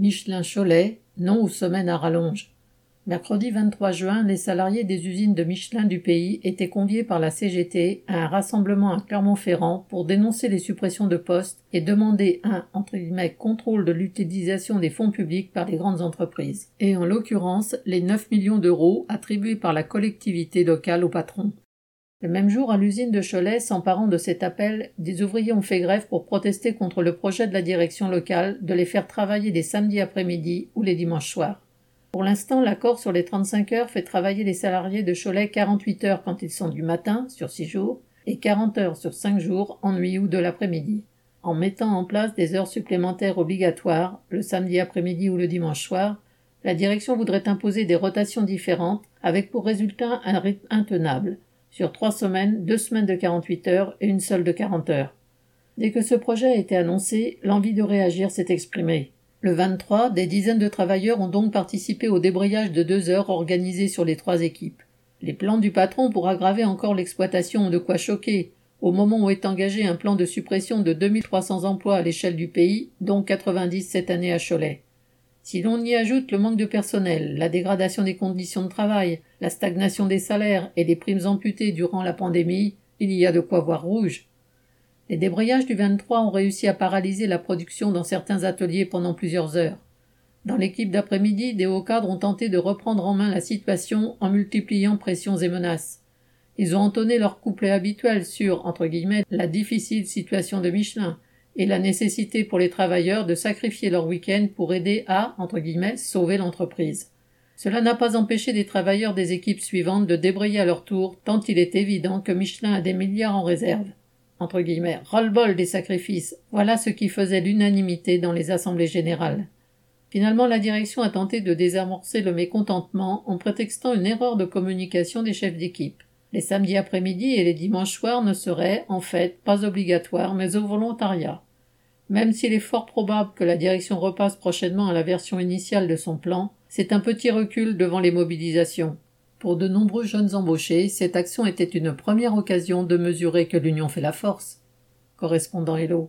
Michelin Cholet, nom ou semaine à rallonge. Mercredi 23 juin, les salariés des usines de Michelin du pays étaient conviés par la CGT à un rassemblement à Clermont-Ferrand pour dénoncer les suppressions de postes et demander un contrôle de l'utilisation des fonds publics par les grandes entreprises, et en l'occurrence les 9 millions d'euros attribués par la collectivité locale aux patrons. Le même jour, à l'usine de Cholet, s'emparant de cet appel, des ouvriers ont fait grève pour protester contre le projet de la direction locale de les faire travailler les samedis après-midi ou les dimanches soirs. Pour l'instant, l'accord sur les 35 heures fait travailler les salariés de Cholet 48 heures quand ils sont du matin, sur 6 jours, et 40 heures sur 5 jours, en nuit ou de l'après-midi. En mettant en place des heures supplémentaires obligatoires, le samedi après-midi ou le dimanche soir, la direction voudrait imposer des rotations différentes, avec pour résultat un rythme intenable. Sur trois semaines, deux semaines de 48 heures et une seule de 40 heures. Dès que ce projet a été annoncé, l'envie de réagir s'est exprimée. Le 23, des dizaines de travailleurs ont donc participé au débrayage de deux heures organisé sur les trois équipes. Les plans du patron pour aggraver encore l'exploitation ont de quoi choquer, au moment où est engagé un plan de suppression de 2300 emplois à l'échelle du pays, dont 90 cette année à Cholet. Si l'on y ajoute le manque de personnel, la dégradation des conditions de travail, la stagnation des salaires et les primes amputées durant la pandémie, il y a de quoi voir rouge. Les débrayages du 23 ont réussi à paralyser la production dans certains ateliers pendant plusieurs heures. Dans l'équipe d'après-midi, des hauts cadres ont tenté de reprendre en main la situation en multipliant pressions et menaces. Ils ont entonné leur couplet habituel sur, entre guillemets, la difficile situation de Michelin et la nécessité pour les travailleurs de sacrifier leur week-end pour aider à, entre guillemets, sauver l'entreprise. Cela n'a pas empêché des travailleurs des équipes suivantes de débrayer à leur tour, tant il est évident que Michelin a des milliards en réserve entre guillemets, roll-ball des sacrifices, voilà ce qui faisait l'unanimité dans les assemblées générales. Finalement, la direction a tenté de désamorcer le mécontentement en prétextant une erreur de communication des chefs d'équipe. Les samedis après-midi et les dimanches soirs ne seraient, en fait, pas obligatoires, mais au volontariat. Même s'il est fort probable que la direction repasse prochainement à la version initiale de son plan, c'est un petit recul devant les mobilisations. Pour de nombreux jeunes embauchés, cette action était une première occasion de mesurer que l'union fait la force. Correspondant Hello.